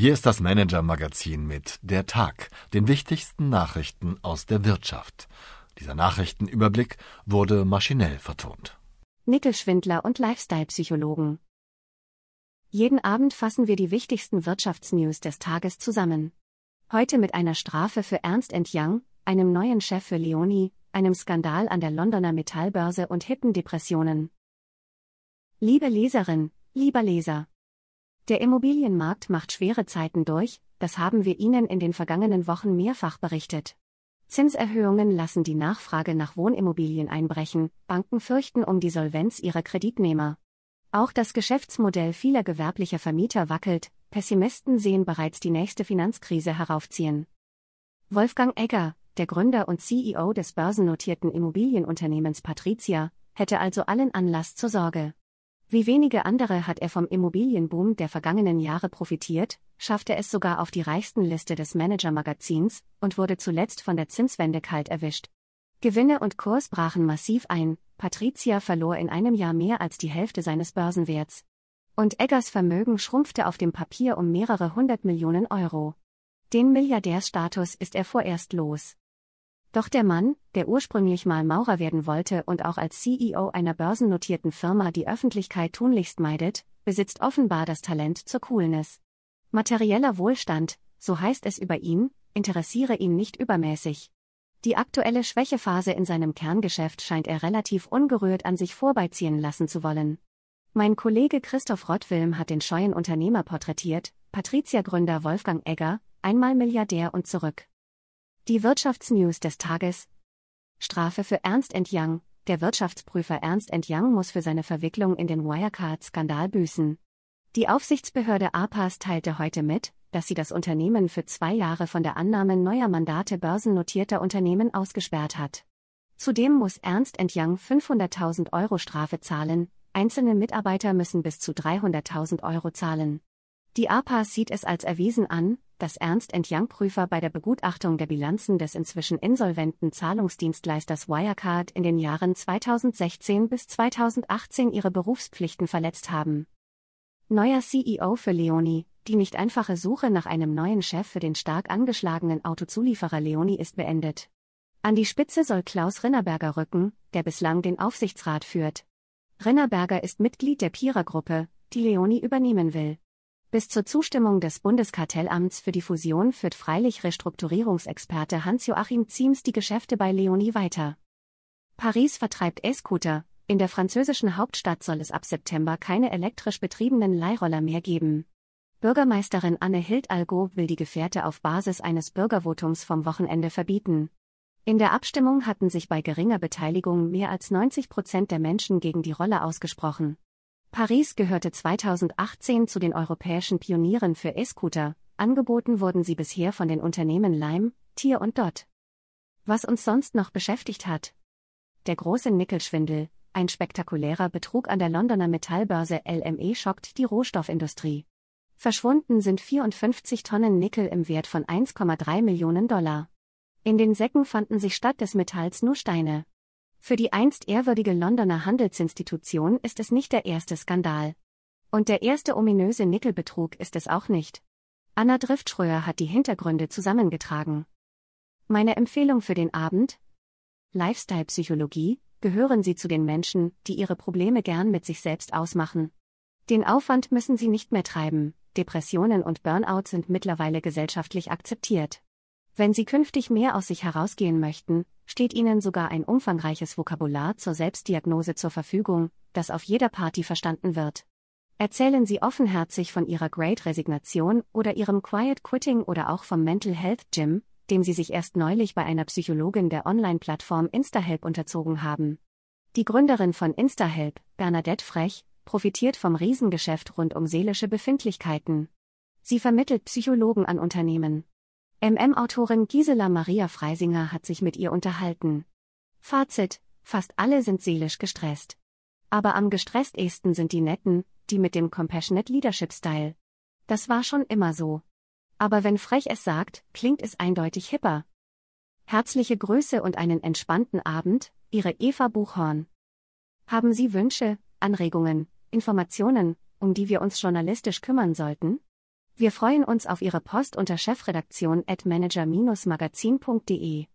Hier ist das Manager-Magazin mit Der Tag, den wichtigsten Nachrichten aus der Wirtschaft. Dieser Nachrichtenüberblick wurde maschinell vertont. Nickelschwindler und Lifestyle-Psychologen. Jeden Abend fassen wir die wichtigsten Wirtschaftsnews des Tages zusammen. Heute mit einer Strafe für Ernst Young, einem neuen Chef für Leoni, einem Skandal an der Londoner Metallbörse und hippen Depressionen. Liebe Leserin, lieber Leser. Der Immobilienmarkt macht schwere Zeiten durch, das haben wir Ihnen in den vergangenen Wochen mehrfach berichtet. Zinserhöhungen lassen die Nachfrage nach Wohnimmobilien einbrechen, Banken fürchten um die Solvenz ihrer Kreditnehmer. Auch das Geschäftsmodell vieler gewerblicher Vermieter wackelt, Pessimisten sehen bereits die nächste Finanzkrise heraufziehen. Wolfgang Egger, der Gründer und CEO des börsennotierten Immobilienunternehmens Patricia, hätte also allen Anlass zur Sorge. Wie wenige andere hat er vom Immobilienboom der vergangenen Jahre profitiert, schaffte es sogar auf die reichsten Liste des Manager-Magazins und wurde zuletzt von der Zinswende kalt erwischt. Gewinne und Kurs brachen massiv ein, Patricia verlor in einem Jahr mehr als die Hälfte seines Börsenwerts. Und Eggers Vermögen schrumpfte auf dem Papier um mehrere hundert Millionen Euro. Den Milliardärsstatus ist er vorerst los. Doch der Mann, der ursprünglich mal Maurer werden wollte und auch als CEO einer börsennotierten Firma die Öffentlichkeit tunlichst meidet, besitzt offenbar das Talent zur Coolness. Materieller Wohlstand, so heißt es über ihn, interessiere ihn nicht übermäßig. Die aktuelle Schwächephase in seinem Kerngeschäft scheint er relativ ungerührt an sich vorbeiziehen lassen zu wollen. Mein Kollege Christoph Rottwilm hat den scheuen Unternehmer porträtiert, Patricia-Gründer Wolfgang Egger, einmal Milliardär und zurück. Die Wirtschaftsnews des Tages. Strafe für Ernst Young. Der Wirtschaftsprüfer Ernst Young muss für seine Verwicklung in den Wirecard-Skandal büßen. Die Aufsichtsbehörde APAS teilte heute mit, dass sie das Unternehmen für zwei Jahre von der Annahme neuer Mandate börsennotierter Unternehmen ausgesperrt hat. Zudem muss Ernst Young 500.000 Euro Strafe zahlen, einzelne Mitarbeiter müssen bis zu 300.000 Euro zahlen. Die APAS sieht es als erwiesen an, dass Ernst Young-Prüfer bei der Begutachtung der Bilanzen des inzwischen insolventen Zahlungsdienstleisters Wirecard in den Jahren 2016 bis 2018 ihre Berufspflichten verletzt haben. Neuer CEO für Leoni, die nicht einfache Suche nach einem neuen Chef für den stark angeschlagenen Autozulieferer Leoni ist beendet. An die Spitze soll Klaus Rinnerberger rücken, der bislang den Aufsichtsrat führt. Rinnerberger ist Mitglied der Pira-Gruppe, die Leoni übernehmen will. Bis zur Zustimmung des Bundeskartellamts für die Fusion führt freilich Restrukturierungsexperte Hans-Joachim Ziems die Geschäfte bei Leonie weiter. Paris vertreibt E-Scooter. In der französischen Hauptstadt soll es ab September keine elektrisch betriebenen Leihroller mehr geben. Bürgermeisterin Anne Hildalgo will die Gefährte auf Basis eines Bürgervotums vom Wochenende verbieten. In der Abstimmung hatten sich bei geringer Beteiligung mehr als 90 Prozent der Menschen gegen die Rolle ausgesprochen. Paris gehörte 2018 zu den europäischen Pionieren für E-Scooter, angeboten wurden sie bisher von den Unternehmen Lime, Tier und Dot. Was uns sonst noch beschäftigt hat? Der große Nickelschwindel, ein spektakulärer Betrug an der Londoner Metallbörse LME schockt die Rohstoffindustrie. Verschwunden sind 54 Tonnen Nickel im Wert von 1,3 Millionen Dollar. In den Säcken fanden sich statt des Metalls nur Steine. Für die einst ehrwürdige Londoner Handelsinstitution ist es nicht der erste Skandal. Und der erste ominöse Nickelbetrug ist es auch nicht. Anna Driftschröer hat die Hintergründe zusammengetragen. Meine Empfehlung für den Abend? Lifestyle-Psychologie, gehören Sie zu den Menschen, die ihre Probleme gern mit sich selbst ausmachen. Den Aufwand müssen Sie nicht mehr treiben, Depressionen und Burnout sind mittlerweile gesellschaftlich akzeptiert. Wenn Sie künftig mehr aus sich herausgehen möchten, steht Ihnen sogar ein umfangreiches Vokabular zur Selbstdiagnose zur Verfügung, das auf jeder Party verstanden wird. Erzählen Sie offenherzig von Ihrer Great Resignation oder Ihrem Quiet Quitting oder auch vom Mental Health Gym, dem Sie sich erst neulich bei einer Psychologin der Online-Plattform InstaHelp unterzogen haben. Die Gründerin von InstaHelp, Bernadette Frech, profitiert vom Riesengeschäft rund um seelische Befindlichkeiten. Sie vermittelt Psychologen an Unternehmen. MM-Autorin Gisela Maria Freisinger hat sich mit ihr unterhalten. Fazit: Fast alle sind seelisch gestresst. Aber am gestresstesten sind die Netten, die mit dem Compassionate Leadership Style. Das war schon immer so. Aber wenn Frech es sagt, klingt es eindeutig hipper. Herzliche Grüße und einen entspannten Abend, Ihre Eva Buchhorn. Haben Sie Wünsche, Anregungen, Informationen, um die wir uns journalistisch kümmern sollten? Wir freuen uns auf Ihre Post unter chefredaktion at manager-magazin.de.